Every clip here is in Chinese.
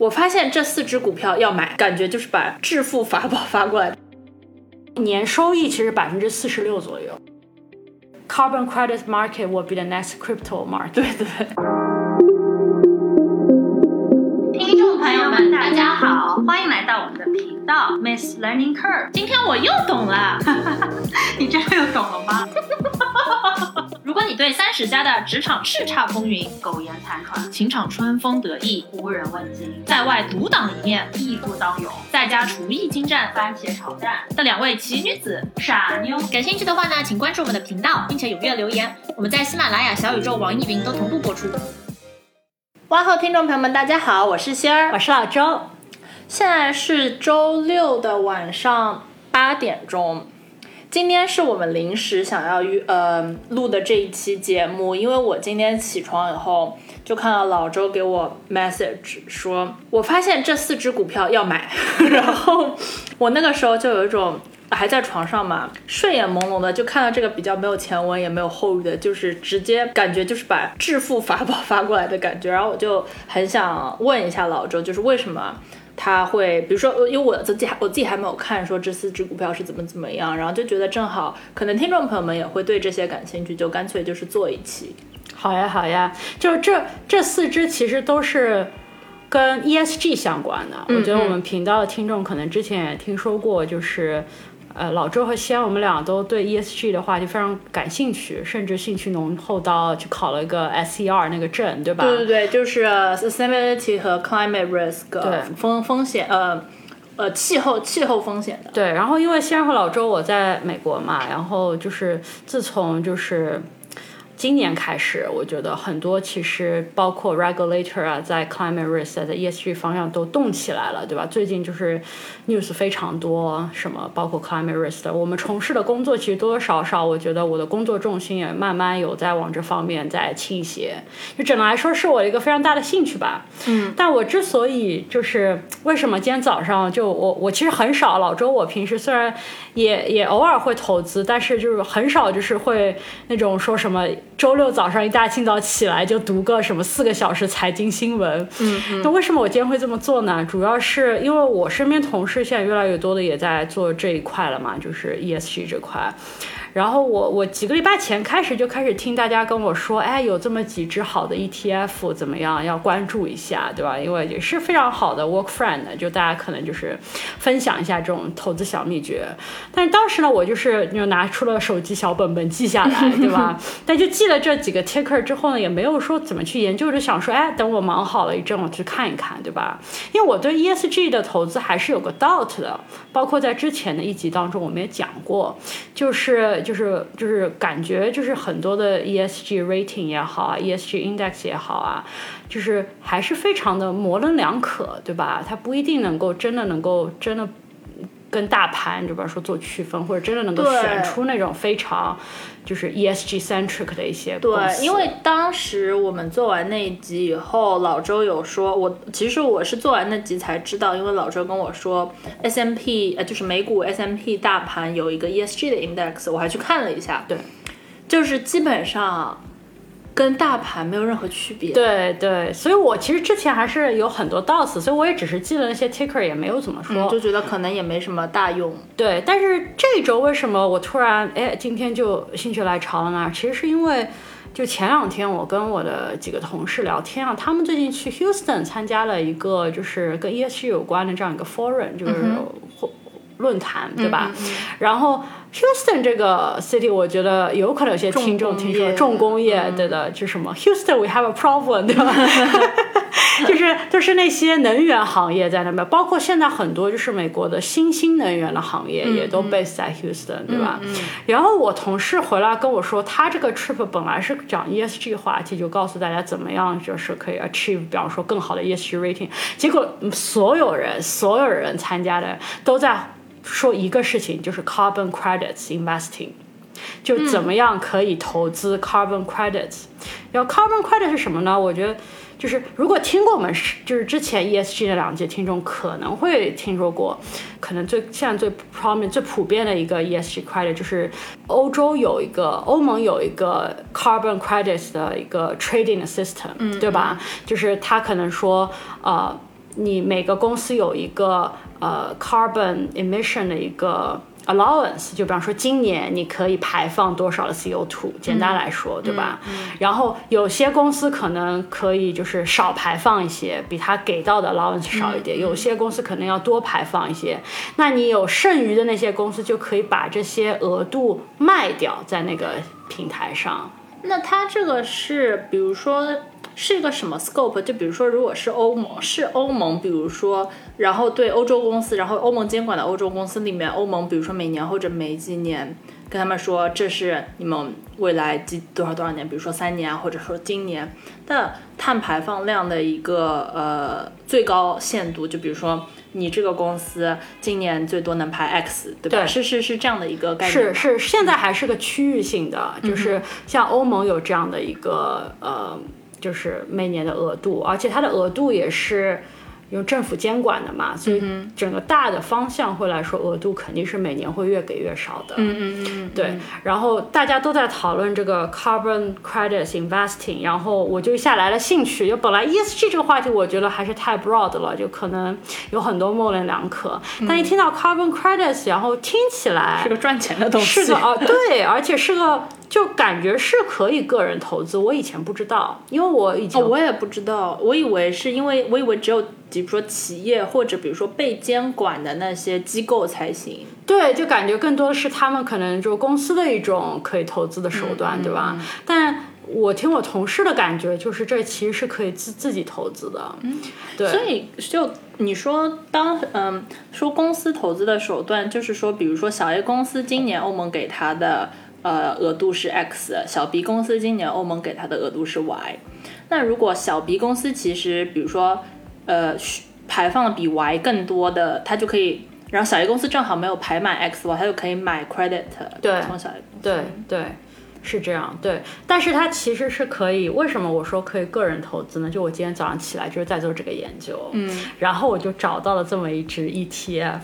我发现这四只股票要买，感觉就是把致富法宝发过来，年收益其实百分之四十六左右。Carbon credit market will be the next crypto market。对对对。听众朋友们，大家好，欢迎来到我们的频道 Miss Learning Curve。今天我又懂了，你真的又懂了吗？如果你对三十加的职场叱咤风云、苟延残喘、情场春风得意、无人问津，在外独当一面、义不当勇，在家厨艺精湛、番茄炒蛋的两位奇女子傻妞，感兴趣的话呢，请关注我们的频道，并且踊跃留言。我们在喜马拉雅、小宇宙、网易云都同步播出。哇后听众朋友们，大家好，我是仙儿，我是老周，现在是周六的晚上八点钟。今天是我们临时想要约呃录的这一期节目，因为我今天起床以后就看到老周给我 message 说，我发现这四只股票要买，然后我那个时候就有一种还在床上嘛，睡眼朦胧的就看到这个比较没有前文也没有后语的，就是直接感觉就是把致富法宝发过来的感觉，然后我就很想问一下老周，就是为什么？他会，比如说，因为我自己还我自己还没有看说这四只股票是怎么怎么样，然后就觉得正好，可能听众朋友们也会对这些感兴趣，就干脆就是做一期。好呀，好呀，就这这四只其实都是跟 ESG 相关的。我觉得我们频道的听众可能之前也听说过，就是。呃，老周和西安，我们俩都对 ESG 的话题非常感兴趣，甚至兴趣浓厚到去考了一个 SER 那个证，对吧？对对对，就是 sustainability 和 climate risk，对风风险，呃呃气候气候风险的。对，然后因为西安和老周我在美国嘛，然后就是自从就是。今年开始，我觉得很多其实包括 regulator 啊，在 climate risk 在 ESG 方向都动起来了，对吧？最近就是 news 非常多，什么包括 climate risk 的。我们从事的工作其实多多少少，我觉得我的工作重心也慢慢有在往这方面在倾斜。就整的来说，是我一个非常大的兴趣吧。嗯。但我之所以就是为什么今天早上就我我其实很少老周，我平时虽然也也偶尔会投资，但是就是很少就是会那种说什么。周六早上一大清早起来就读个什么四个小时财经新闻，嗯，那为什么我今天会这么做呢？主要是因为我身边同事现在越来越多的也在做这一块了嘛，就是 ESG 这块。然后我我几个礼拜前开始就开始听大家跟我说，哎，有这么几只好的 ETF 怎么样，要关注一下，对吧？因为也是非常好的 work friend，就大家可能就是分享一下这种投资小秘诀。但是当时呢，我就是就拿出了手机小本本记下来，对吧？但就记了这几个 ticker 之后呢，也没有说怎么去研究，就想说，哎，等我忙好了一阵，我去看一看，对吧？因为我对 ESG 的投资还是有个 doubt 的，包括在之前的一集当中我们也讲过，就是。就是就是感觉就是很多的 ESG rating 也好啊，ESG index 也好啊，就是还是非常的模棱两可，对吧？它不一定能够真的能够真的跟大盘，就比方说做区分，或者真的能够选出那种非常。就是 ESG centric 的一些对，因为当时我们做完那一集以后，老周有说，我其实我是做完那集才知道，因为老周跟我说 S M P 呃就是美股 S M P 大盘有一个 ESG 的 index，我还去看了一下，对，就是基本上。跟大盘没有任何区别。对对，所以我其实之前还是有很多 doubts，所以我也只是记了那些 ticker，也没有怎么说，就觉得可能也没什么大用。对，但是这周为什么我突然哎今天就心血来潮了呢？其实是因为就前两天我跟我的几个同事聊天啊，他们最近去 Houston 参加了一个就是跟 ESG 有关的这样一个 forum，就是论坛，对吧？然后。Houston 这个 city，我觉得有可能有些听众听说重工业，对的，就什么 Houston we have a problem，对吧？就是就是那些能源行业在那边，包括现在很多就是美国的新兴能源的行业也都 base 在 Houston，对吧？然后我同事回来跟我说，他这个 trip 本来是讲 ESG 话题，就告诉大家怎么样就是可以 achieve，比方说更好的 ESG rating，结果所有人所有人参加的都在。说一个事情就是 carbon credits investing，就怎么样可以投资 carbon credits。然后 carbon credit 是什么呢？我觉得就是如果听过我们就是之前 ESG 的两节听众可能会听说过，可能最现在最 prominent 最普遍的一个 ESG credit 就是欧洲有一个欧盟有一个 carbon credits 的一个 trading system，对吧？就是他可能说呃。你每个公司有一个呃 carbon emission 的一个 allowance，就比方说今年你可以排放多少的 CO2，简单来说，对吧？然后有些公司可能可以就是少排放一些，比它给到的 allowance 少一点；有些公司可能要多排放一些。那你有剩余的那些公司就可以把这些额度卖掉，在那个平台上。那它这个是，比如说是一个什么 scope？就比如说，如果是欧盟，是欧盟，比如说，然后对欧洲公司，然后欧盟监管的欧洲公司里面，欧盟比如说每年或者每几年跟他们说，这是你们未来几多少多少年，比如说三年，或者说今年的碳排放量的一个呃最高限度，就比如说。你这个公司今年最多能排 X，对吧？对是是是这样的一个概念是。是，现在还是个区域性的，就是像欧盟有这样的一个呃，就是每年的额度，而且它的额度也是由政府监管的嘛，所以整个大的方向会来说，额度肯定是每年会越给越少的。嗯嗯嗯，对，然后大家都在讨论这个 carbon credits investing，然后我就下来了兴趣。就本来 ESG 这个话题，我觉得还是太 broad 了，就可能有很多模棱两可。但一听到 carbon credits，然后听起来是个赚钱的东西。是个啊，对，而且是个就感觉是可以个人投资。我以前不知道，因为我以前、哦，我也不知道，我以为是因为我以为只有比如说企业或者比如说被监管的那些机构才行。对，就感觉更多的是他们可能就公司的一种可以投资的手段，对吧？但我听我同事的感觉，就是这其实是可以自自己投资的。嗯，对。所以就你说当嗯说公司投资的手段，就是说，比如说小 A 公司今年欧盟给他的呃额度是 X，小 B 公司今年欧盟给他的额度是 Y。那如果小 B 公司其实比如说呃排放比 Y 更多的，它就可以。然后小 A 公司正好没有排满 X 的话，它就可以买 credit 对从小 A 公司。对对，是这样。对，但是它其实是可以。为什么我说可以个人投资呢？就我今天早上起来就是在做这个研究，嗯，然后我就找到了这么一只 ETF。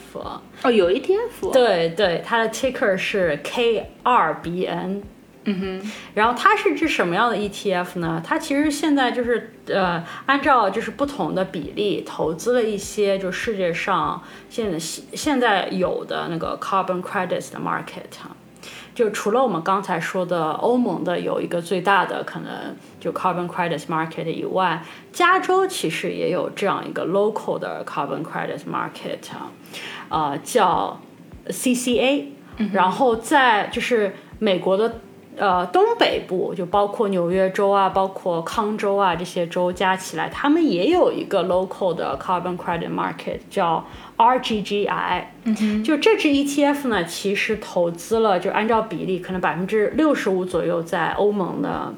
哦，有 ETF。对对，它的 ticker 是 K2BN。嗯哼，然后它是只什么样的 ETF 呢？它其实现在就是呃，按照就是不同的比例投资了一些就世界上现在现在有的那个 carbon credits 的 market。就除了我们刚才说的欧盟的有一个最大的可能就 carbon credits market 以外，加州其实也有这样一个 local 的 carbon credits market，呃，叫 CCA。然后在就是美国的。呃，东北部就包括纽约州啊，包括康州啊这些州加起来，他们也有一个 local 的 carbon credit market，叫 RGGI。嗯哼，就这支 ETF 呢，其实投资了，就按照比例，可能百分之六十五左右在欧盟的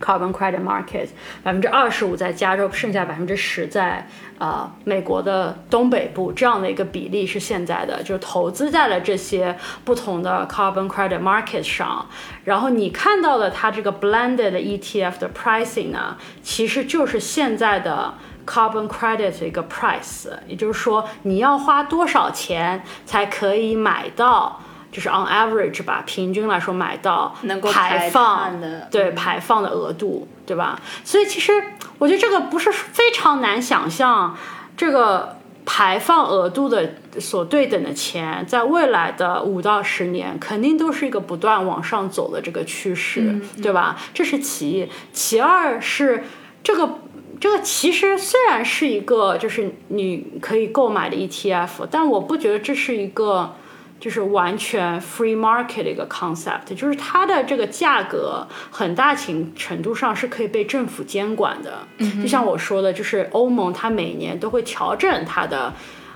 carbon credit market，百分之二十五在加州，剩下百分之十在呃美国的东北部，这样的一个比例是现在的，就投资在了这些不同的 carbon credit market 上。然后你看到的它这个 blended ETF 的 pricing 呢，其实就是现在的 carbon credit 的一个 price，也就是说你要花多少钱才可以买到。就是 on average 吧，平均来说买到能够排放的对排放的额度，对吧？所以其实我觉得这个不是非常难想象，这个排放额度的所对等的钱，在未来的五到十年，肯定都是一个不断往上走的这个趋势，对吧？这是其一，其二是这个。这个其实虽然是一个就是你可以购买的 ETF，但我不觉得这是一个。就是完全 free market 的一个 concept，就是它的这个价格很大情程度上是可以被政府监管的。嗯，就像我说的，就是欧盟它每年都会调整它的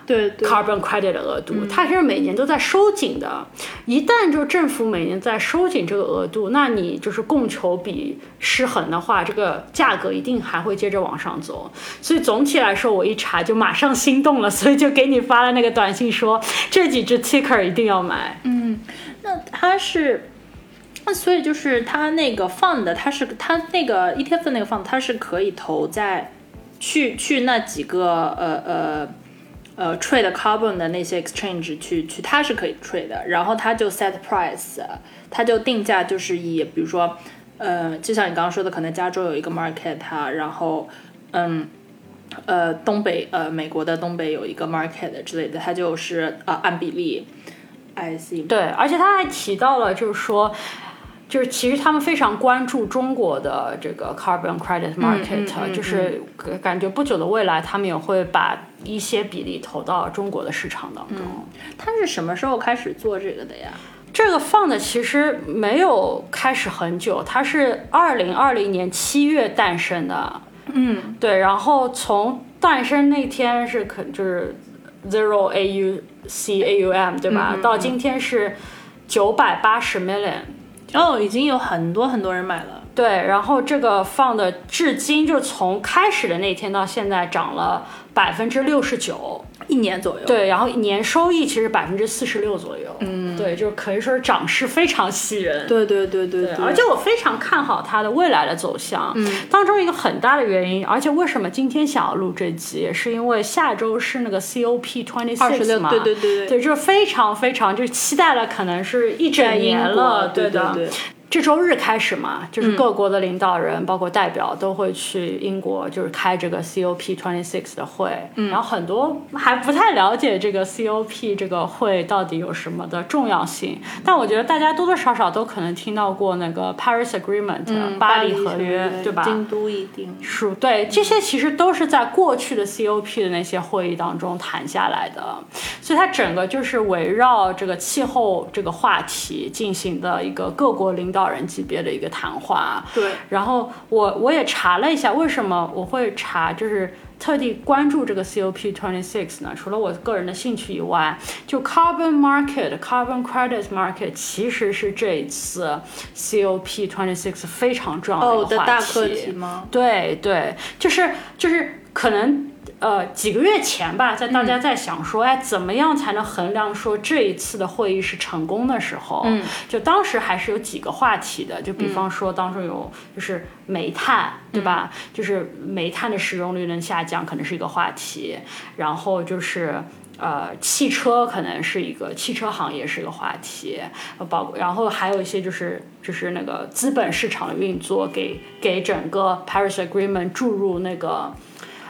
对 carbon credit 的额度，它其实每年都在收紧的。一旦就政府每年在收紧这个额度，那你就是供求比失衡的话，这个价格一定还会接着往上走。所以总体来说，我一查就马上心动了，所以就给你发了那个短信说这几只 ticker 一定要买。嗯，那它是，那所以就是它那个 fund，它是它那个 ETF 的那个 fund，它是可以投在去去那几个呃呃呃 trade carbon 的那些 exchange 去去，它是可以 trade 的，然后它就 set price，它就定价就是以比如说呃，就像你刚刚说的，可能加州有一个 market 它，然后嗯。呃东北呃美国的东北有一个 market 之类的，它就是呃按比例。I see。对，而且他还提到了，就是说。就是其实他们非常关注中国的这个 carbon credit market，、就是感觉不久的未来，他们也会把一些比例投到中国的市场当中。它是什么时候开始做这个的呀？这个放的其实没有开始很久，它是二零二零年七月诞生的。嗯，对，然后从诞生那天是可就是 zero a u c a u m 对吧？到今天是九百八十 million。哦，已经有很多很多人买了。对，然后这个放的至今就从开始的那天到现在涨了百分之六十九，一年左右。对，然后年收益其实百分之四十六左右。嗯，对，就可以说是涨势非常吸人。对对对对对，而且我非常看好它的未来的走向。嗯，当中一个很大的原因，而且为什么今天想要录这集，也是因为下周是那个 COP twenty six 嘛。对对对对。对，就是非常非常就是期待了，可能是一整年了。对的。对。这周日开始嘛，就是各国的领导人，包括代表都会去英国，就是开这个 COP twenty six 的会。嗯，然后很多还不太了解这个 COP 这个会到底有什么的重要性，但我觉得大家多多少少都可能听到过那个 Paris Agreement，巴黎合约，对吧？京都议定书，对，这些其实都是在过去的 COP 的那些会议当中谈下来的，所以它整个就是围绕这个气候这个话题进行的一个各国领导。导人级别的一个谈话，对。然后我我也查了一下，为什么我会查，就是特地关注这个 COP twenty six 呢？除了我个人的兴趣以外，就 carbon market、carbon credit market 其实是这一次 COP twenty six 非常重要的一个话题吗？对对，就是就是可能。呃，几个月前吧，在大家在想说，哎，怎么样才能衡量说这一次的会议是成功的时候，嗯，就当时还是有几个话题的，就比方说当中有就是煤炭，对吧？就是煤炭的使用率能下降，可能是一个话题。然后就是呃，汽车可能是一个汽车行业是一个话题，包括然后还有一些就是就是那个资本市场的运作，给给整个 Paris Agreement 注入那个。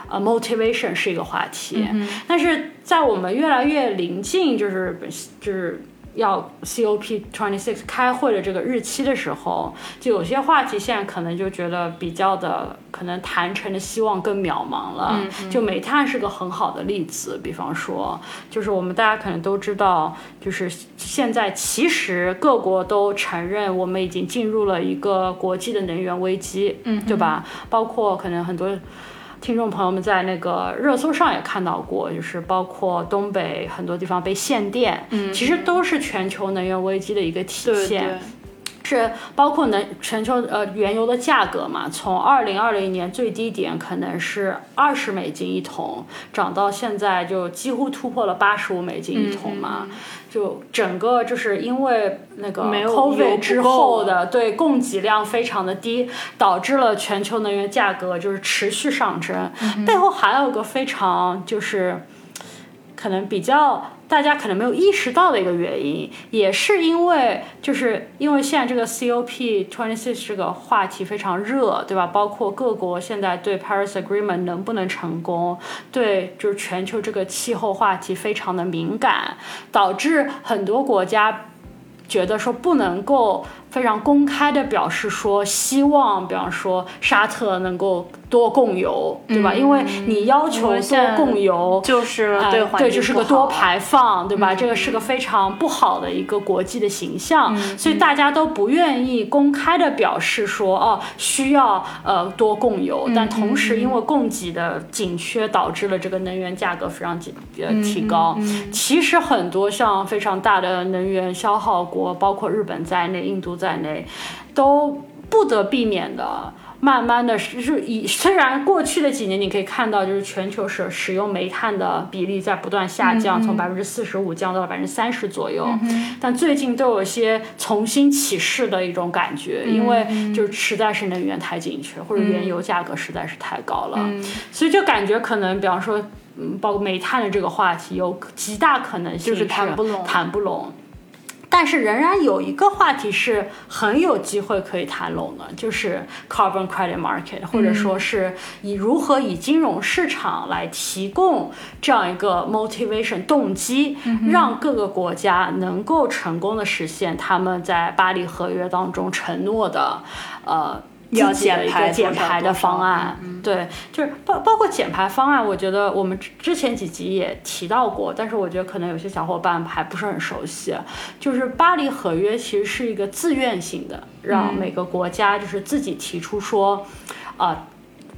呃，motivation 是一个话题，但是在我们越来越临近，就是就是要 COP twenty six 开会的这个日期的时候，就有些话题现在可能就觉得比较的可能谈成的希望更渺茫了。就煤炭是个很好的例子，比方说，就是我们大家可能都知道，就是现在其实各国都承认我们已经进入了一个国际的能源危机，嗯，对吧？包括可能很多。听众朋友们在那个热搜上也看到过，就是包括东北很多地方被限电，嗯，其实都是全球能源危机的一个体现。是包括能全球呃原油的价格嘛，从二零二零年最低点可能是二十美金一桶，涨到现在就几乎突破了八十五美金一桶嘛。就整个就是因为那个 COVID 之后的对供给量非常的低，导致了全球能源价格就是持续上升。背后还有个非常就是可能比较。大家可能没有意识到的一个原因，也是因为就是因为现在这个 COP twenty six 这个话题非常热，对吧？包括各国现在对 Paris Agreement 能不能成功，对就是全球这个气候话题非常的敏感，导致很多国家觉得说不能够非常公开的表示说希望，比方说沙特能够。多供油，对吧？因为你要求多供油，就是对对，就是个多排放，对吧？这个是个非常不好的一个国际的形象，所以大家都不愿意公开的表示说，哦，需要呃多供油。但同时，因为供给的紧缺，导致了这个能源价格非常紧呃提高。其实很多像非常大的能源消耗国，包括日本在内、印度在内，都不得避免的。慢慢的，是以虽然过去的几年你可以看到，就是全球使使用煤炭的比例在不断下降，从百分之四十五降到了百分之三十左右，但最近都有一些重新起势的一种感觉，因为就是实在是能源太紧缺，或者原油价格实在是太高了，所以就感觉可能，比方说，嗯，包括煤炭的这个话题，有极大可能性是谈不拢，谈不拢。但是仍然有一个话题是很有机会可以谈拢的，就是 carbon credit market，或者说是以如何以金融市场来提供这样一个 motivation 动机，让各个国家能够成功的实现他们在巴黎合约当中承诺的，呃。要自己的一减排个减排的方案，对，就是包包括减排方案，我觉得我们之之前几集也提到过，但是我觉得可能有些小伙伴还不是很熟悉。就是巴黎合约其实是一个自愿性的，让每个国家就是自己提出说，啊、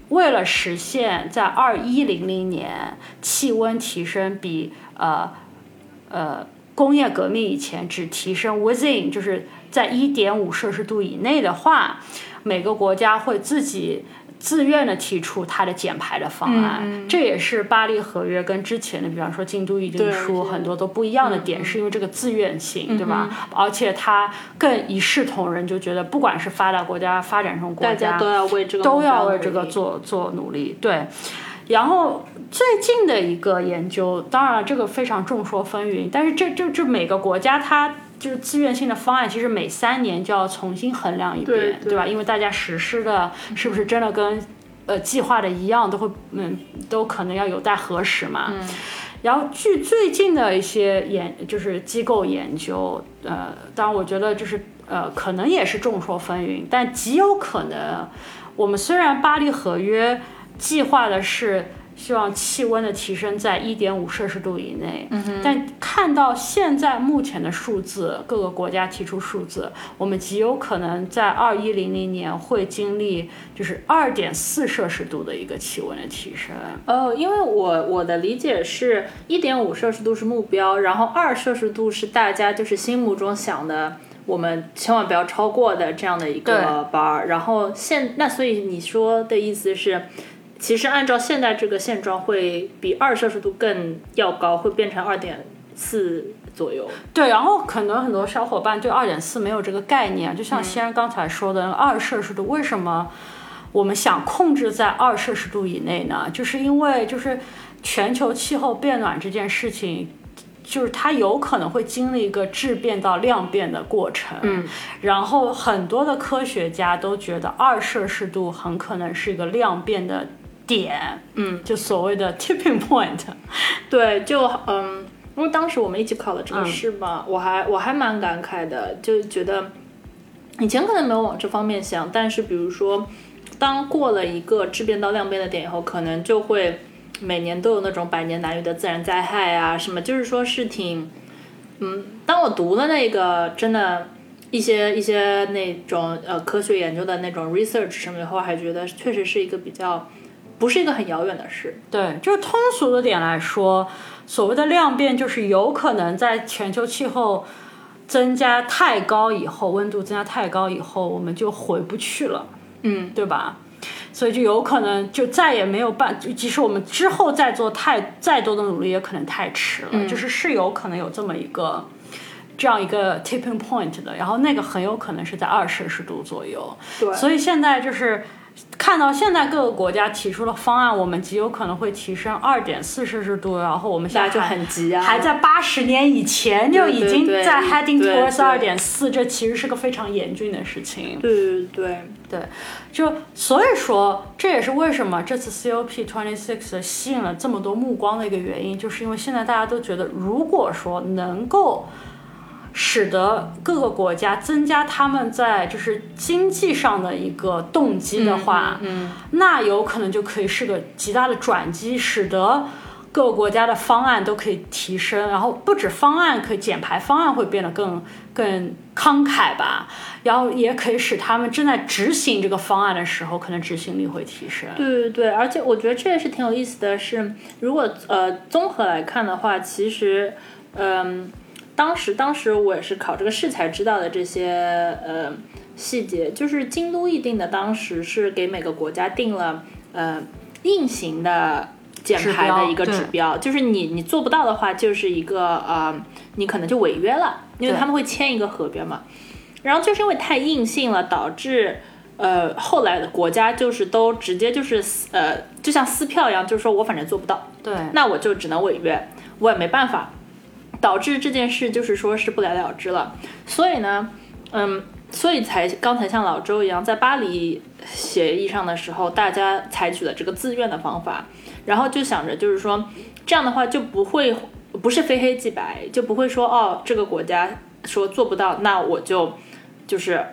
为了实现在二一零零年气温提升比呃呃工业革命以前只提升 within 就是在一点五摄氏度以内的话，每个国家会自己自愿的提出它的减排的方案。这也是巴黎合约跟之前的，比方说京都议定对书很多都不一样的点，是因为这个自愿性，对吧？而且它更一视同仁，就觉得不管是发达国家、发展中国家大家家都要为这个都要为这个做做努力，对。然后最近的一个研究，当然了这个非常众说纷纭，但是这这这每个国家它就是自愿性的方案，其实每三年就要重新衡量一遍，对对吧？因为大家实施的是不是真的跟呃计划的一样，都会嗯都可能要有待核实嘛。嗯然后据最近的一些研就是机构研究，呃，当然我觉得就是呃可能也是众说纷纭，但极有可能，我们虽然巴黎合约计划的是希望气温的提升在一点五摄氏度以内，但看到现在目前的数字，各个国家提出数字，我们极有可能在二一零零年会经历就是二点四摄氏度的一个气温的提升。哦，因为我我的理解是一点五摄氏度是目标，然后二摄氏度是大家就是心目中想的，我们千万不要超过的这样的一个对 bar。然后现那所以你说的意思是，其实按照现在这个现状，会比二摄氏度更要高，会变成二点四左右。对，然后可能很多小伙伴对二点四没有这个概念，就像先生刚才说的，二摄氏度为什么我们想控制在二摄氏度以内呢？就是因为就是全球气候变暖这件事情。就是它有可能会经历一个质变到量变的过程，嗯，然后很多的科学家都觉得二摄氏度很可能是一个量变的点，嗯，就所谓的 tipping point，对，就嗯，因为当时我们一起考了这个嗯试嘛，我还我还蛮感慨的，就觉得以前可能没有往这方面想，但是比如说，当过了一个质变到量变的点以后，可能就会每年都有那种百年难遇的自然灾害啊什么，就是说是挺，嗯，当我读了那个真的。一些一些那种呃科学研究的那种 research 什么以后，还觉得确实是一个比较不是一个很遥远的事。对，就是通俗的点来说，所谓的量变就是有可能在全球气候增加太高以后，温度增加太高以后，我们就回不去了，嗯，对吧？所以就有可能就再也没有办，就即使我们之后再做太再多的努力，也可能太迟了。就是是有可能有这么一个这样一个 tipping point 的，然后那个很有可能是在二摄氏度左右。对，所以现在就是看到现在各个国家提出的方案，我们极有可能会提升二点四摄氏度，然后我们现在就很急啊，还在八十年以前就已经在 heading towards 对。二点四，这其实是个非常严峻的事情。对对对，对，就所以说，这也是为什么这次 COP twenty six 吸引了这么多目光的一个原因，就是因为现在大家都觉得，如果说能够使得各个国家增加他们在就是经济上的一个动机的话，嗯，那有可能就可以是个极大的转机，使得各个国家的方案都可以提升，然后不止方案可以减排方案会变得更更慷慨吧，然后也可以使他们正在执行这个方案的时候，可能执行力会提升。对对对，而且我觉得这也是挺有意思的是，如果呃综合来看的话，其实嗯、当时当时我也是考这个试才知道的这些呃细节，就是京都议定的，当时是给每个国家定了呃硬型的。减排的一个指标指标，就是你你做不到的话，就是一个呃，你可能就违约了，因为他们会签一个合约嘛。然后就是因为太硬性了，导致呃后来的国家就是都直接就是呃就像撕票一样，就是说我反正做不到，对，那我就只能违约，我也没办法。导致这件事就是说是不了了之了。所以呢，嗯，所以才刚才像老周一样，在巴黎协议上的时候，大家采取了这个自愿的方法，然后就想着就是说这样的话就不会不是非黑即白，就不会说哦这个国家说做不到，那我就就是。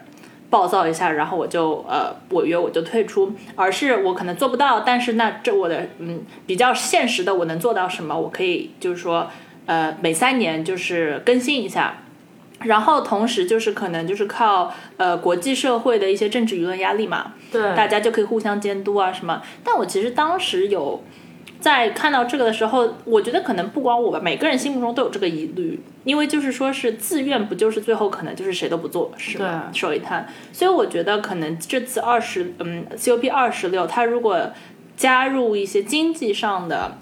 暴躁一下，然后我就呃违约，我就退出，而是我可能做不到，但是那这我的嗯比较现实的，我能做到什么？我可以就是说呃每三年就是更新一下，然后同时就是可能就是靠呃国际社会的一些政治舆论压力嘛，对，大家就可以互相监督啊什么。但我其实当时有。在看到这个的时候，我觉得可能不光我吧，每个人心目中都有这个疑虑，因为就是说是自愿，不就是最后可能就是谁都不做，是吧？手一摊。所以我觉得可能这次二十，嗯，COP 二十六，它如果加入一些经济上的，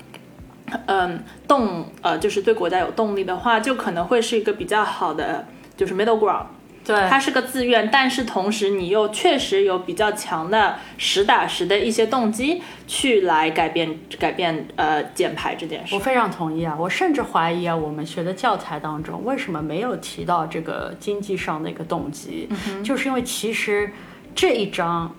嗯，动，呃，就是对国家有动力的话，就可能会是一个比较好的，就是 middle ground。对，它是个自愿，但是同时你又确实有比较强的实打实的一些动机去来改变改变呃减排这件事。我非常同意啊，我甚至怀疑啊，我们学的教材当中为什么没有提到这个经济上的一个动机，就是因为其实这一章。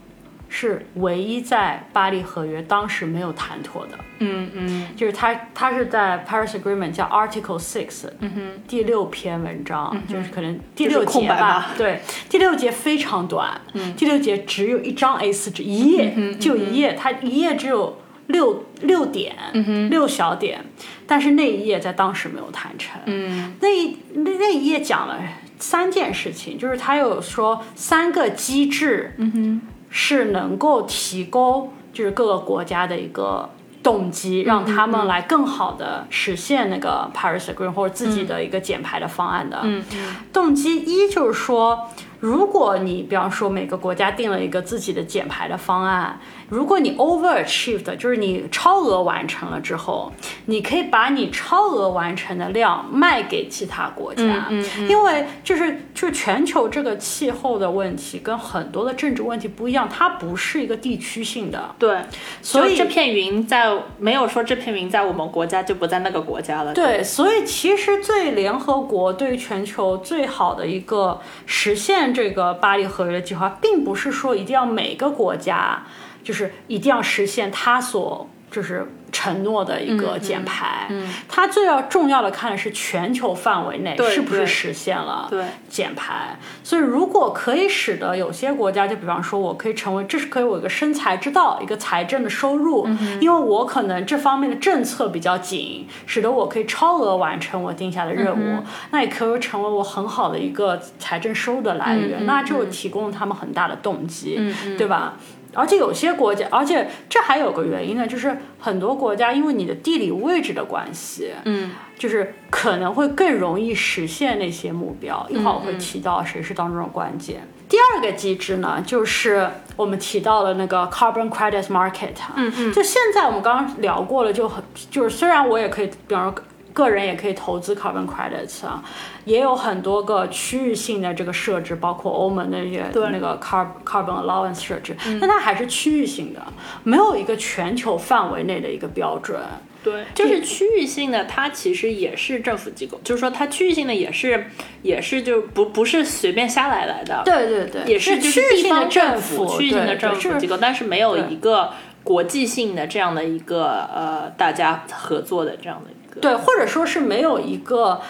是唯一在巴黎合约当时没有谈妥的，嗯嗯，就是他他是在 Paris Agreement 叫 Article Six，嗯哼，第六篇文章，就是可能第六节吧，对，第六节非常短，嗯，第六节只有一张 A4 纸，一页就一页，它一页只有六六点，嗯哼，六小点，但是那一页在当时没有谈成，嗯，那一那那一页讲了三件事情，就是他有说三个机制，嗯哼。是能够提供就是各个国家的一个动机，让他们来更好的实现那个 Paris Agreement 或者自己的一个减排的方案的。嗯动机一就是说。如果你比方说每个国家定了一个自己的减排的方案，如果你 overachieved，就是你超额完成了之后，你可以把你超额完成的量卖给其他国家，嗯，因为就是就是全球这个气候的问题跟很多的政治问题不一样，它不是一个地区性的，对，所以这片云在没有说这片云在我们国家就不在那个国家了，对，所以其实最联合国对于全球最好的一个实现。这个巴黎合约计划，并不是说一定要每个国家，就是一定要实现它所就是承诺的一个减排。嗯，它最要重要的看的是全球范围内是不是实现了减排。所以，如果可以使得有些国家，就比方说，我可以成为，这是可以我一个生财之道，一个财政的收入，因为我可能这方面的政策比较紧，使得我可以超额完成我定下的任务，那也可以成为我很好的一个财政收入的来源，那就提供了他们很大的动机，对吧？而且有些国家，而且这还有个原因呢，就是很多国家因为你的地理位置的关系，嗯，就是可能会更容易实现那些目标。一会儿我会提到谁是当中的关键。第二个机制呢，就是我们提到了那个 carbon credit market，嗯嗯，就现在我们刚刚聊过了，就很就是虽然我也可以，比方说。个人也可以投资 carbon credits 啊，也有很多个区域性的这个设置，包括欧盟的那些那个 car carbon allowance 设置，但它还是区域性的，没有一个全球范围内的一个标准。对，就是区域性的，它其实也是政府机构，就是说它区域性的也是也是就不不是随便瞎来来的。对对对，也是区域性的政府，区域性的政府机构，但是没有一个国际性的这样的一个呃大家合作的这样的。对，或者说是没有一个。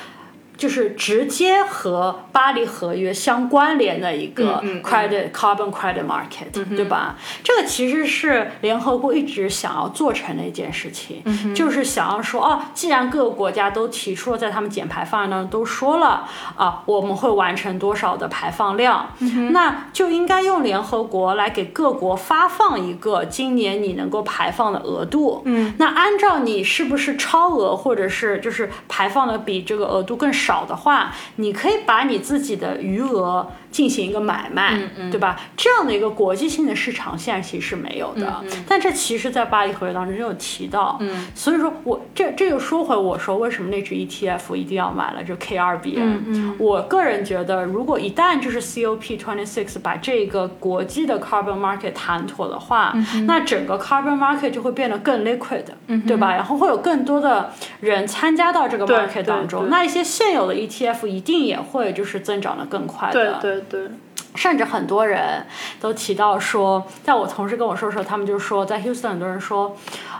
就是直接和巴黎合约相关联的一个 credit carbon credit market，对吧？这个其实是联合国一直想要做成的一件事情，就是想要说，哦，既然各个国家都提出了，在他们减排方案当中都说了，啊，我们会完成多少的排放量，那就应该用联合国来给各国发放一个今年你能够排放的额度。嗯，那按照你是不是超额，或者是就是排放的比这个额度更少。少的话，你可以把你自己的余额进行一个买卖，对吧？这样的一个国际性的市场现在其实是没有的。但这其实，在巴黎合约当中就有提到。嗯，所以说我这这就说回我说为什么那只 ETF 一定要买了，就 K2B。嗯嗯，我个人觉得，如果一旦就是 COP twenty six 把这个国际的 carbon market 谈妥的话，那整个 carbon market 就会变得更 liquid，对吧？然后会有更多的人参加到这个 market 当中，那一些现有的 ETF 一定也会就是增长的更快的。对对对。甚至很多人都提到说，在我同事跟我说的时候，他们就说，在 Houston 很多人说，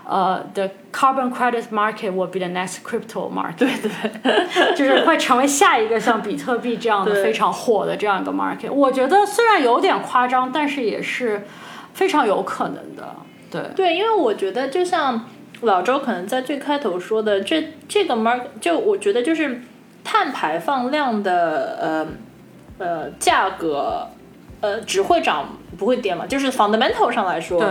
呃，the carbon credit market will be the next crypto market，对对，就是会成为下一个像比特币这样的非常火的这样一个 market。我觉得虽然有点夸张，但是也是非常有可能的。对对，因为我觉得就像老周可能在最开头说的，这这个 market 就我觉得就是碳排放量的呃。呃，价格，呃，只会涨不会跌嘛？就是 fundamental 上来说，对，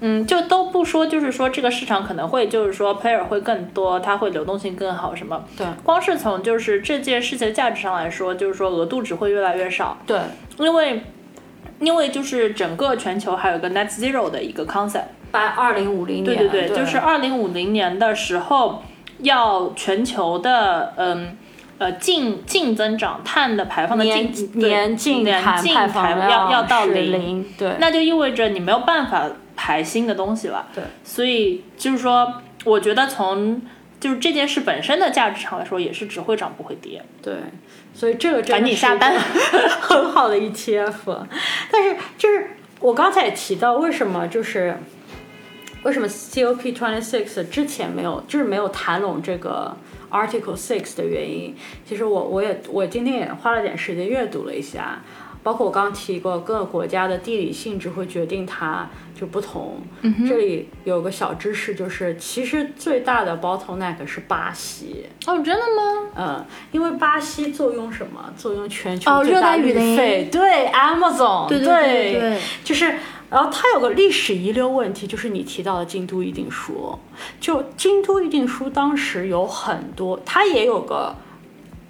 嗯，就都不说，就是说这个市场可能会，就是说 player 会更多，它会流动性更好什么？对，光是从就是这件事情的价值上来说，就是说额度只会越来越少。对，因为因为就是整个全球还有个 net zero 的一个 concept，在二零五零年，对对对，就是二零五零年的时候，要全球的嗯。呃，净净增长碳的排放的净年净年净排要要到零，对，那就意味着你没有办法排新的东西了。对，所以就是说，我觉得从就是这件事本身的价值上来说，也是只会涨不会跌。对，所以这个赶紧下单，很好的 ETF。但是就是我刚才也提到，为什么就是为什么 COP26 之前没有就是没有谈拢这个。Article Six 的原因，其实我我也我今天也花了点时间阅读了一下，包括我刚刚提过各个国家的地理性质会决定它就不同。这里有个小知识，就是其实最大的 bottleneck 是巴西。哦，真的吗？嗯，因为巴西作用什么？作用全球最大绿肺，对 Amazon，对对对，就是。然后它有个历史遗留问题，就是你提到的京都议定书。就京都议定书当时有很多，它也有个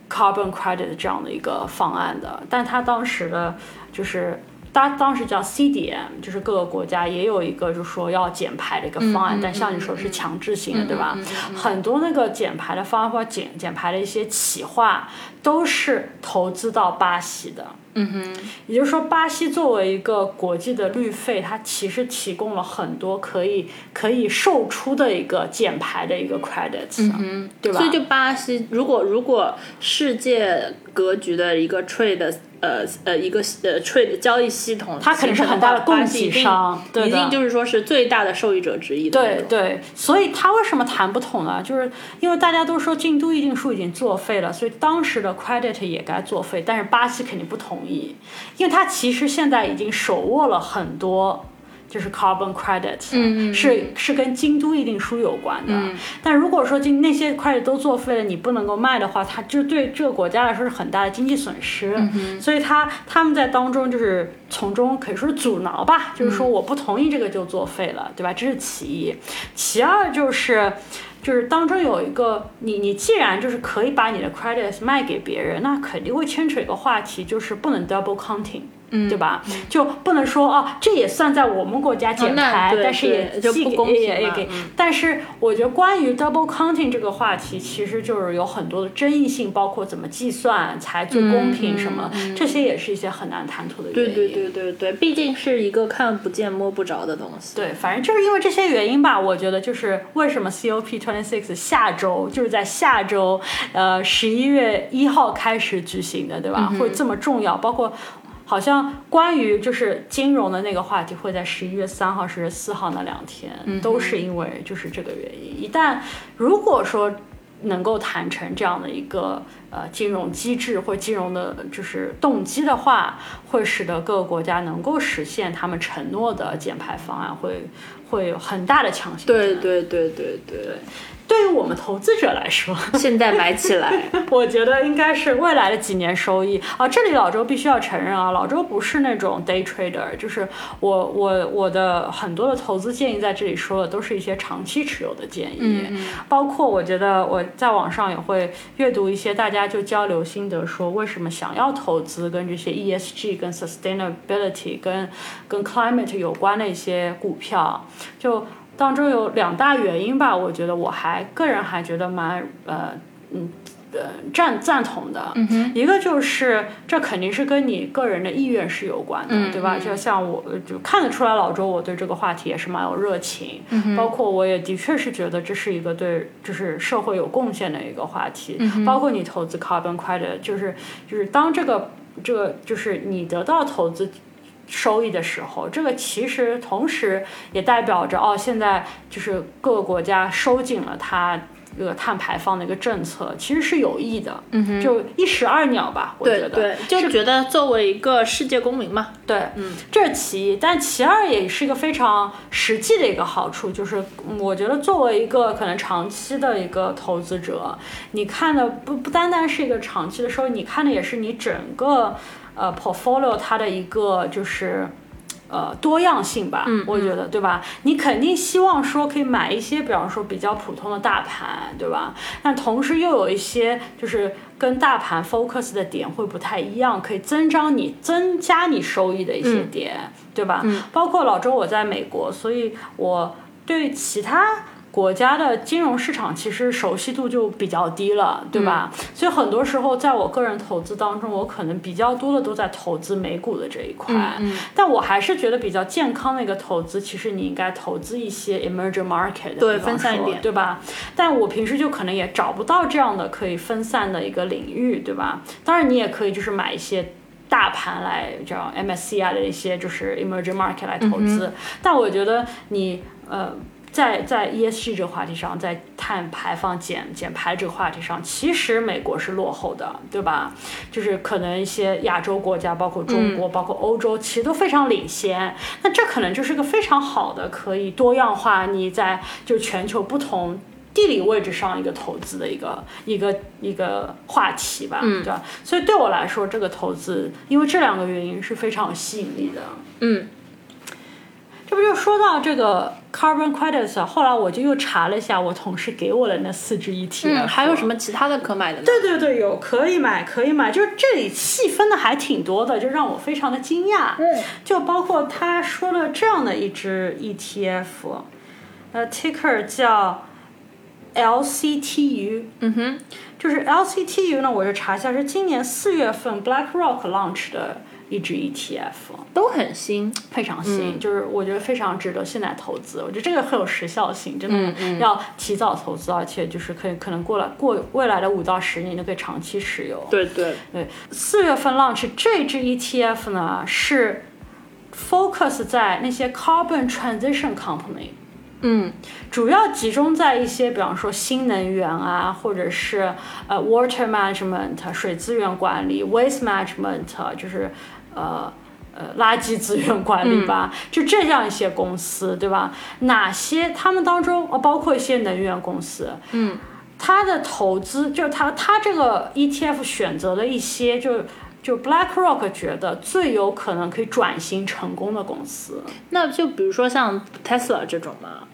carbon credit 这样的一个方案的，但它当时的就是。它当时叫 CDM，就是各个国家也有一个，就是说要减排的一个方案，但像你说是强制性的，对吧？很多那个减排的方案或减减排的一些企划，都是投资到巴西的。嗯哼，也就是说，巴西作为一个国际的绿肺，它其实提供了很多可以可以售出的一个减排的一个 credits，嗯哼，对吧？所以就巴西，如果如果世界格局的一个 trade。呃呃，一个呃 trade 交易系统，它肯定是很大的供给商，一定就是说是最大的受益者之一。对对，所以它为什么谈不通呢？就是因为大家都说京都议定书已经作废了，所以当时的 credit 也该作废，但是巴西肯定不同意，因为它其实现在已经手握了很多。就是 carbon credit，是是跟京都议定书有关的。但如果说今那些 credit 都作废了，你不能够卖的话，它就对这个国家来说是很大的经济损失。所以他他们在当中就是从中可以说是阻挠吧，就是说我不同意这个就作废了，对吧？这是其一。其二就是就是当中有一个你你既然就是可以把你的 credit 卖给别人，那肯定会牵扯一个话题，就是不能 double counting。嗯，对吧？就不能说哦，这也算在我们国家减排，但是也就不公平也给。但是我觉得关于 double counting 这个话题，其实就是有很多的争议性，包括怎么计算才最公平什么，这些也是一些很难谈妥的原因。对对对对对，毕竟是一个看不见摸不着的东西。对，反正就是因为这些原因吧，我觉得就是为什么 COP twenty six 下周就是在下周，呃，十一月一号开始举行的，对吧？会这么重要，包括。好像关于就是金融的那个话题会在十一月三号、十月四号那两天，都是因为就是这个原因。一旦如果说能够谈成这样的一个呃金融机制或金融的就是动机的话，会使得各个国家能够实现他们承诺的减排方案，会会有很大的强行。对对对对对。对于我们投资者来说，现在买起来，我觉得应该是未来的几年收益。啊。这里老周必须要承认啊，老周不是那种 day trader，就是我我我的很多的投资建议在这里说的都是一些长期持有的建议，嗯包括我觉得我在网上也会阅读一些大家就交流心得，说为什么想要投资跟这些 ESG 跟 sustainability 跟跟 climate 有关的一些股票，就当中有两大原因吧，我觉得我还个人还觉得蛮呃嗯。呃，赞赞同的，嗯一个就是这肯定是跟你个人的意愿是有关的，对吧？就像我就看得出来，老周我对这个话题也是蛮有热情，嗯包括我也的确是觉得这是一个对就是社会有贡献的一个话题，嗯包括你投资 carbon credit，就是就是当这个这个就是你得到投资。收益的时候，这个其实同时也代表着哦，现在就是各个国家收紧了它这个碳排放的一个政策，其实是有益的，嗯哼，就一石二鸟吧，我觉得，对对，就觉得作为一个世界公民嘛，对，嗯，这是其一，但其二也是一个非常实际的一个好处，就是嗯我觉得作为一个可能长期的一个投资者，你看的不不单单是一个长期的收益，你看的也是你整个呃 portfolio 它的一个就是。呃，多样性吧，嗯我觉得，对吧？你肯定希望说可以买一些，比方说比较普通的大盘，对吧？但同时又有一些就是跟大盘 focus 的点会不太一样，可以增长你增加你收益的一些点，对吧？包括老周我在美国，所以我对其他。国家的金融市场其实熟悉度就比较低了，对吧？所以很多时候，在我个人投资当中，我可能比较多的都在投资美股的这一块。嗯但我还是觉得比较健康的一个投资，其实你应该投资一些 emerging market，对分散一点对吧？但我平时就可能也找不到这样的可以分散的一个领域，对吧？当然，你也可以就是买一些。大盘来叫 MSCI 的一些就是 emerging market 来投资，但我觉得你呃在在 ESG 这个话题上，在碳排放减减排这个话题上，其实美国是落后的，对吧？就是可能一些亚洲国家，包括中国，包括欧洲，其实都非常领先。那这可能就是个非常好的可以多样化你在就全球不同。地理位置上一个投资的一个一个一个话题吧，嗯对吧？所以对我来说，这个投资因为这两个原因是非常有吸引力的。嗯，这不就说到这个 carbon credits 啊？后来我就又查了一下，我同事给我的那四只 ETF，、嗯，还有什？么其他的可买的吗？对对对，有可以买，可以买，就是这里细分的还挺多的，就让我非常的惊讶。嗯，就包括他说了这样的一只 ETF，呃，ticker 叫 LCTU，嗯哼，就是 LCTU 呢，我就查一下，是今年四月份 BlackRock launch 的一只 ETF。都很新。非常新，嗯就是我觉得非常值得现在投资。我觉得这个很有时效性，真的要提早投资，而且就是可以可能过了过未来的五到十年，你都可以长期持有。对对，对，四月份 launch 这支 ETF 呢是 focus 在那些 carbon transition company。嗯主要集中在一些，比方说新能源啊，或者是呃 water management 水资源管理，waste management 就是呃呃垃圾资源管理吧，就这样一些公司，对吧？哪些他们当中，呃，包括一些能源公司，嗯，它的投资就是它它这个 ETF 选择了一些就。就 BlackRock 觉得最有可能可以转型成功的公司，那就比如说像 Tesla 这种嘛，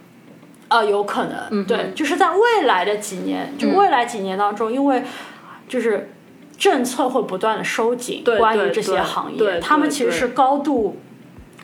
啊，有可能，嗯对，就是在未来的几年，就未来几年当中，因为就是政策会不断的收紧，关于这些行业，他们其实是高度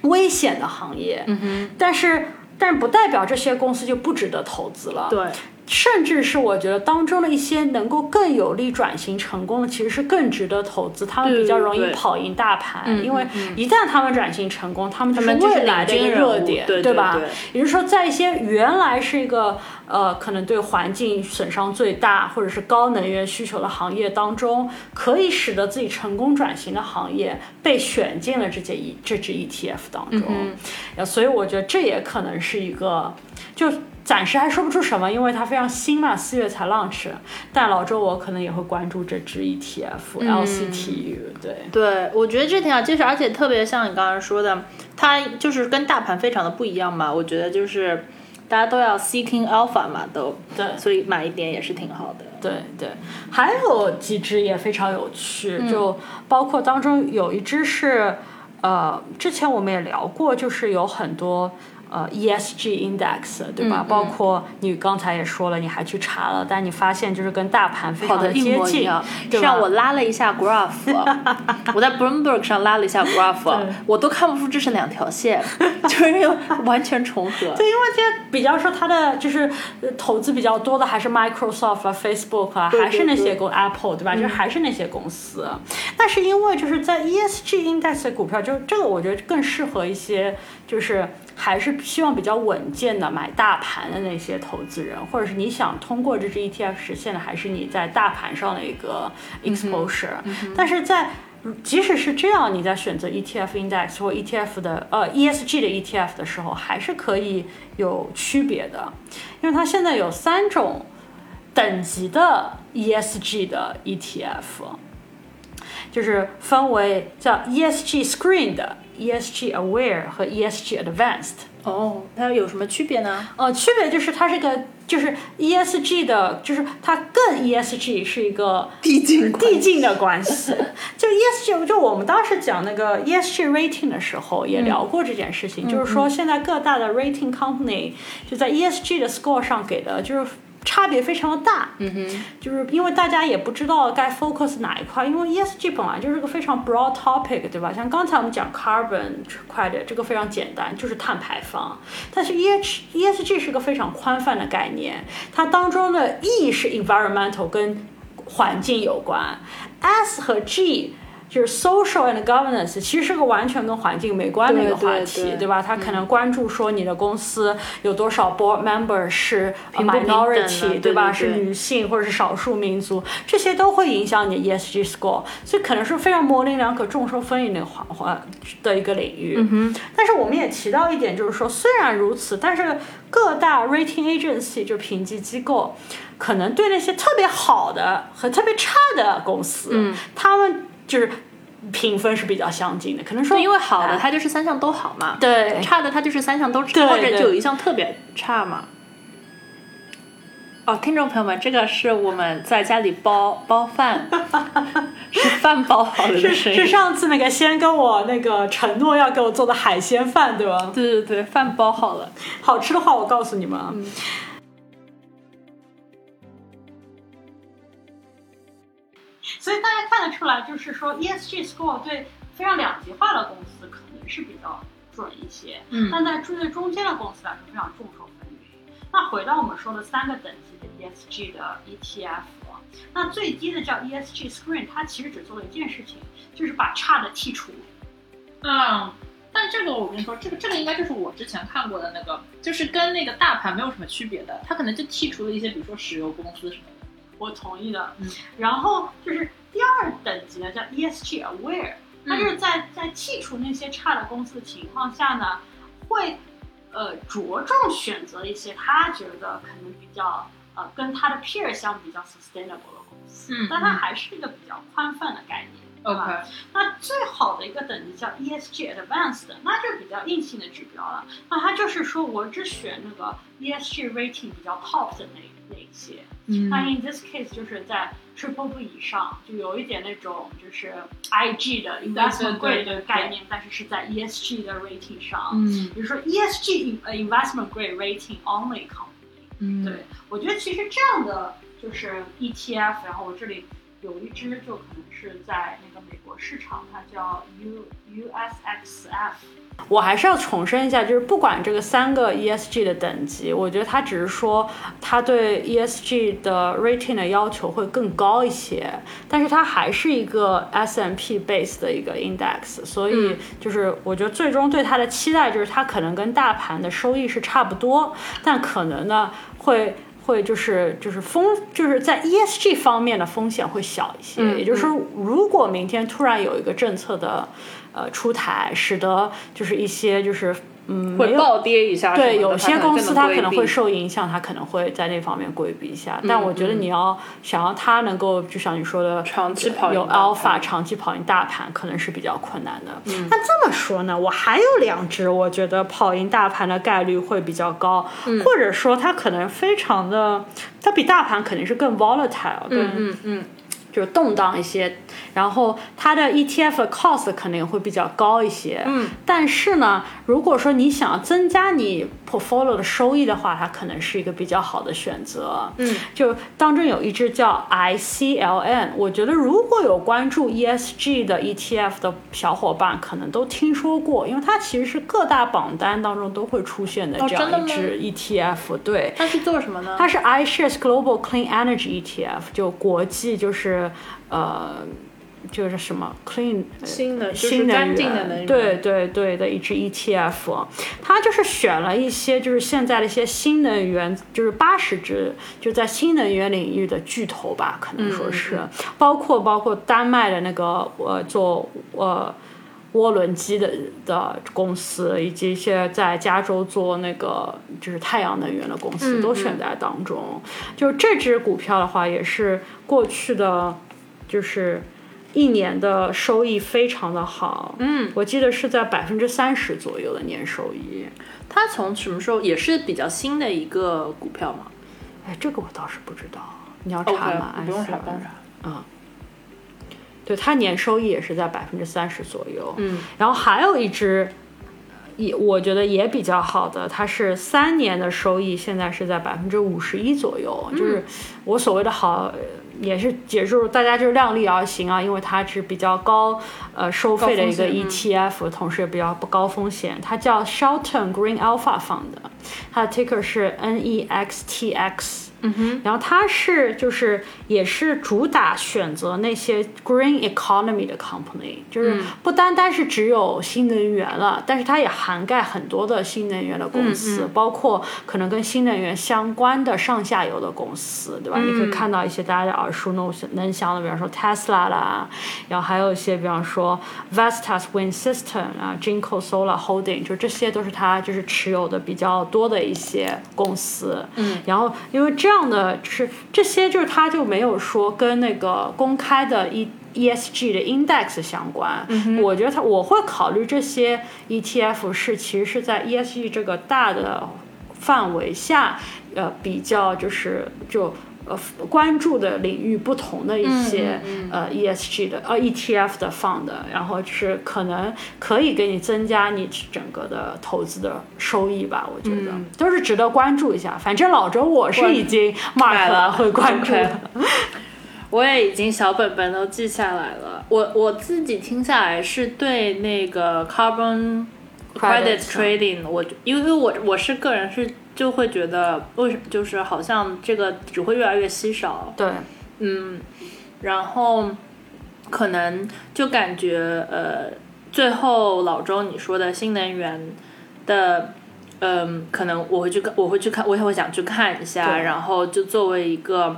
危险的行业，嗯哼，但是但不代表这些公司就不值得投资了，对，甚至是我觉得当中的一些能够更有力转型成功的，其实是更值得投资，他们比较容易跑赢大盘，嗯因为一旦他们转型成功，他们就是未来的热点，对对吧对？也就是说，在一些原来是一个呃可能对环境损伤最大或者是高能源需求的行业当中，可以使得自己成功转型的行业被选进了这些 E 这支 ETF 当中，所以我觉得这也可能是一个就。暂时还说不出什么，因为它非常新嘛，四月才 launch。但老周我可能也会关注这支 ETF、LCTU，对，对，我觉得这挺好，就是而且特别像你刚刚说的，它就是跟大盘非常的不一样嘛。我觉得就是大家都要 seeking alpha 嘛，都对所以买一点也是挺好的。对对，还有几只也非常有趣，嗯就包括当中有一只是，呃，之前我们也聊过，就是有很多。呃，ESG index 对吧？嗯包括你刚才也说了，你还去查了，但你发现就是跟大盘非常跑的接近对吧我拉了一下 graph，我在 Bloomberg 上拉了一下 graph，我都看不出这是两条线，就是因为完全重合。对，因为比较说它的就是呃投资比较多的还是 Microsoft 啊、Facebook 啊，对还是那些对公 Apple 对吧？就是还是那些公司。但是因为就是在 ESG index 的股票，就这个我觉得更适合一些就是还是希望比较稳健的买大盘的那些投资人，或者是你想通过这支 ETF 实现的还是你在大盘上的一个 exposure，、但是在即使是这样，你在选择 ETF index 或 ETF 的呃 ESG 的 ETF 的时候，还是可以有区别的，因为它现在有三种等级的 ESG 的 ETF，就是分为叫 ESG Screened、ESG Aware 和 ESG Advanced。哦，它有什么区别呢？呃，区别就是它是个，就是 ESG 的，就是它更 ESG 是一个递进递进的关系。就 ESG，就我们当时讲那个 ESG rating 的时候，也聊过这件事情，就是说现在各大的 rating company 就在 ESG 的 score 上给的就是。差别非常的大，嗯哼，就是因为大家也不知道该 focus 哪一块，因为 ESG 本来就是个非常 broad topic，对吧？像刚才我们讲 carbon credit 这个非常简单，就是碳排放，但是 EH ESG 是个非常宽泛的概念，它当中的 E 是 environmental 跟环境有关，S 和 G。就是 social and governance，其实是个完全跟环境没关的一个话题，对吧？他可能关注说你的公司有多少 board member 是 minority，呢？对吧？是女性或者是少数民族，这些都会影响你的 ESG score，所以可能是非常模棱两可、众说纷纭的环环的一个领域。嗯但是我们也提到一点，就是说虽然如此，但是各大 rating agency 就评级机构，可能对那些特别好的和特别差的公司，嗯，他们就是评分是比较相近的，可能说因为好的哎它就是三项都好嘛，对差的它就是三项都差，或者对就有一项特别差嘛。哦，听众朋友们，这个是我们在家里包包饭，是饭包好了的是声音。是上次那个先跟我那个承诺要给我做的海鲜饭，对吧？对对对，饭包好了。好吃的话，我告诉你们啊。所以大家看得出来，就是说 ESG score 对非常两极化的公司可能是比较准一些，嗯但在对中间的公司来说非常众说纷纭。那回到我们说的三个等级的 ESG 的 ETF，那最低的叫 ESG Screen，它其实只做了一件事情，就是把差的剔除。嗯，但这个我跟你说，这个这个应该就是我之前看过的那个，就是跟那个大盘没有什么区别的，它可能就剔除了一些，比如说石油公司什么的。我同意的。嗯，然后就是第二等级呢，叫 ESG Aware，它就是在在剔除那些差的公司的情况下呢，会呃着重选择一些他觉得可能比较呃跟他的 peer 相比较 sustainable 的公司，嗯但它还是一个比较宽泛的概念。OK，那最好的一个等级叫 ESG Advanced，那就比较硬性的指标了。那它就是说我只选那个 ESG rating 比较 top 的那那一些。嗯那 in this case 就是在 triple B 以上，就有一点那种就是 IG 的 investment grade 的概念，但是是在 ESG 的 rating 上。嗯比如说 ESG 呃 investment grade rating only company。嗯，对，我觉得其实这样的就是 ETF，然后我这里有一只就可能是在那个美国市场，它叫 U USXF。我还是要重申一下，就是不管这个三个 ESG 的等级，我觉得它只是说它对 ESG 的 rating 的要求会更高一些，但是它还是一个 S&P base 的一个 index，所以就是我觉得最终对它的期待就是它可能跟大盘的收益是差不多，但可能呢会。会就是就是风就是在 ESG 方面的风险会小一些，嗯也就是说，如果明天突然有一个政策的呃出台，使得就是一些就是嗯，会暴跌一下。对，有些公司它可能会受。影响，它可能会在那方面规避一下。但我觉得你要想要它能够，就像你说的，长期跑赢有 alpha 长期跑赢大盘，可能是比较困难的。那这么说呢，我还有两只，我觉得跑赢大盘的概率会比较高，或者说它可能非常的，它比大盘肯定是更 volatile，对嗯嗯，就是动荡一些，然后它的 ETF 的 cost 肯定会比较高一些。嗯，但是呢，如果说你想增加你 portfolio 的收益的话，它可能是一个比较好的选择。嗯，就当中有一只叫 ICLN，我觉得如果有关注 ESG 的 ETF 的小伙伴，可能都听说过，因为它其实是各大榜单当中都会出现的这样一只 ETF。对，它是做什么呢？它是 iShares Global Clean Energy ETF，就国际就是呃就是什么？clean 呃新的就是新能干净的源能源对对对的一支 ETF，它就是选了一些就是现在的一些新能源，就是八十只就在新能源领域的巨头吧，可能说是，包括包括丹麦的那个呃做呃。涡轮机的的公司，以及一些在加州做那个就是太阳能源的公司，都选在当中。就这只股票的话，也是过去的，就是一年的收益非常的好。嗯，我记得是在百分之三十左右的年收益。它从什么时候也是比较新的一个股票嘛哎，这个我倒是不知道，你要查吗？不用查，安不用查。对，它年收益也是在百分之三十左右。嗯，然后还有一只，也我觉得也比较好的，它是三年的收益，现在是在百分之五十一左右。就是我所谓的好，呃也是也就是大家就是量力而行啊，因为它是比较高呃收费的一个 ETF，、同时也比较不高风险。它叫 Shelton Green Alpha Fund，它的 ticker 是 NEXTX。嗯哼，然后它是就是也是主打选择那些 green economy 的 company，就是不单单是只有新能源了，但是它也涵盖很多的新能源的公司，包括可能跟新能源相关的上下游的公司，对吧？你可以看到一些大家耳熟能能详的，比方说 Tesla 啦，然后还有一些比方说 Vestas Wind System 啊，Jinko Solar Holding，就这些都是它就是持有的比较多的一些公司。嗯，然后因为这样的就是这些就是它就没有说跟那个公开的 E ESG 的 index 相关，我觉得它我会考虑这些 ETF 是其实是在 ESG 这个大的范围下，呃，比较就是就呃关注的领域不同的一些、呃 ESG 的呃 ETF 的 fund，然后就是可能可以给你增加你整个的投资的收益吧，我觉得、都是值得关注一下。反正老周我是已经 mark 了会关注的。我也已经小本本都记下来了。我我自己听下来是对那个 carbon credit Credit trading，我因为我我是个人是就会觉得为什么就是好像这个只会越来越稀少，对，嗯，然后可能就感觉呃，最后老周你说的新能源的，嗯、可能我会去看，我会去看，我也会想去看一下，然后就作为一个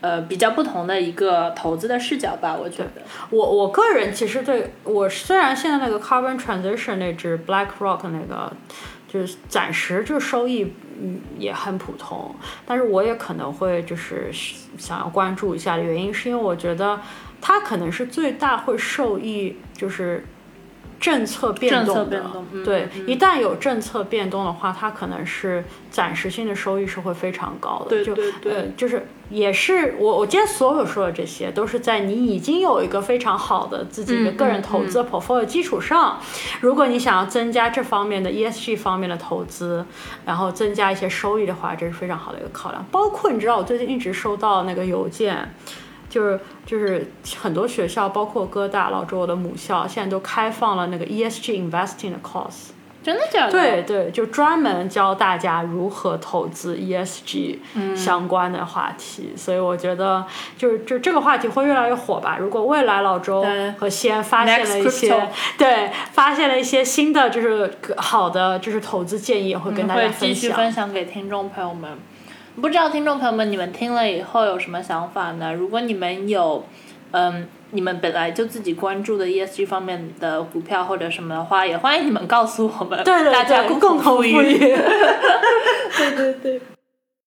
呃比较不同的一个投资的视角吧，我觉得，我我个人其实对我虽然现在那个 carbon transition 那只 BlackRock 那个就是暂时就收益嗯也很普通，但是我也可能会就是想要关注一下的原因，是因为我觉得它可能是最大会受益就是。政策变动的，政策变动嗯对，一旦有政策变动的话，它可能是暂时性的收益是会非常高的。就对对对呃，就是也是我我今天所有说的这些，都是在你已经有一个非常好的自己的嗯个人投资的 portfolio 基础上，如果你想要增加这方面的 ESG 方面的投资，然后增加一些收益的话，这是非常好的一个考量。包括你知道，我最近一直收到那个邮件。就是就是很多学校，包括哥大、老周我的母校，现在都开放了那个 ESG investing 的 course。真的假的？对对，就专门教大家如何投资 ESG 相关的话题，所以我觉得就是就这个话题会越来越火吧。如果未来老周和西安发现了一些对发现了一些新的就是好的就是投资建议，也会跟大家会继续分享。分享给听众朋友们。不知道听众朋友们你们听了以后有什么想法呢？如果你们有嗯，你们本来就自己关注的 ESG 方面的股票或者什么的话，也欢迎你们告诉我们，对对大家对，共同富裕。裕。对对对。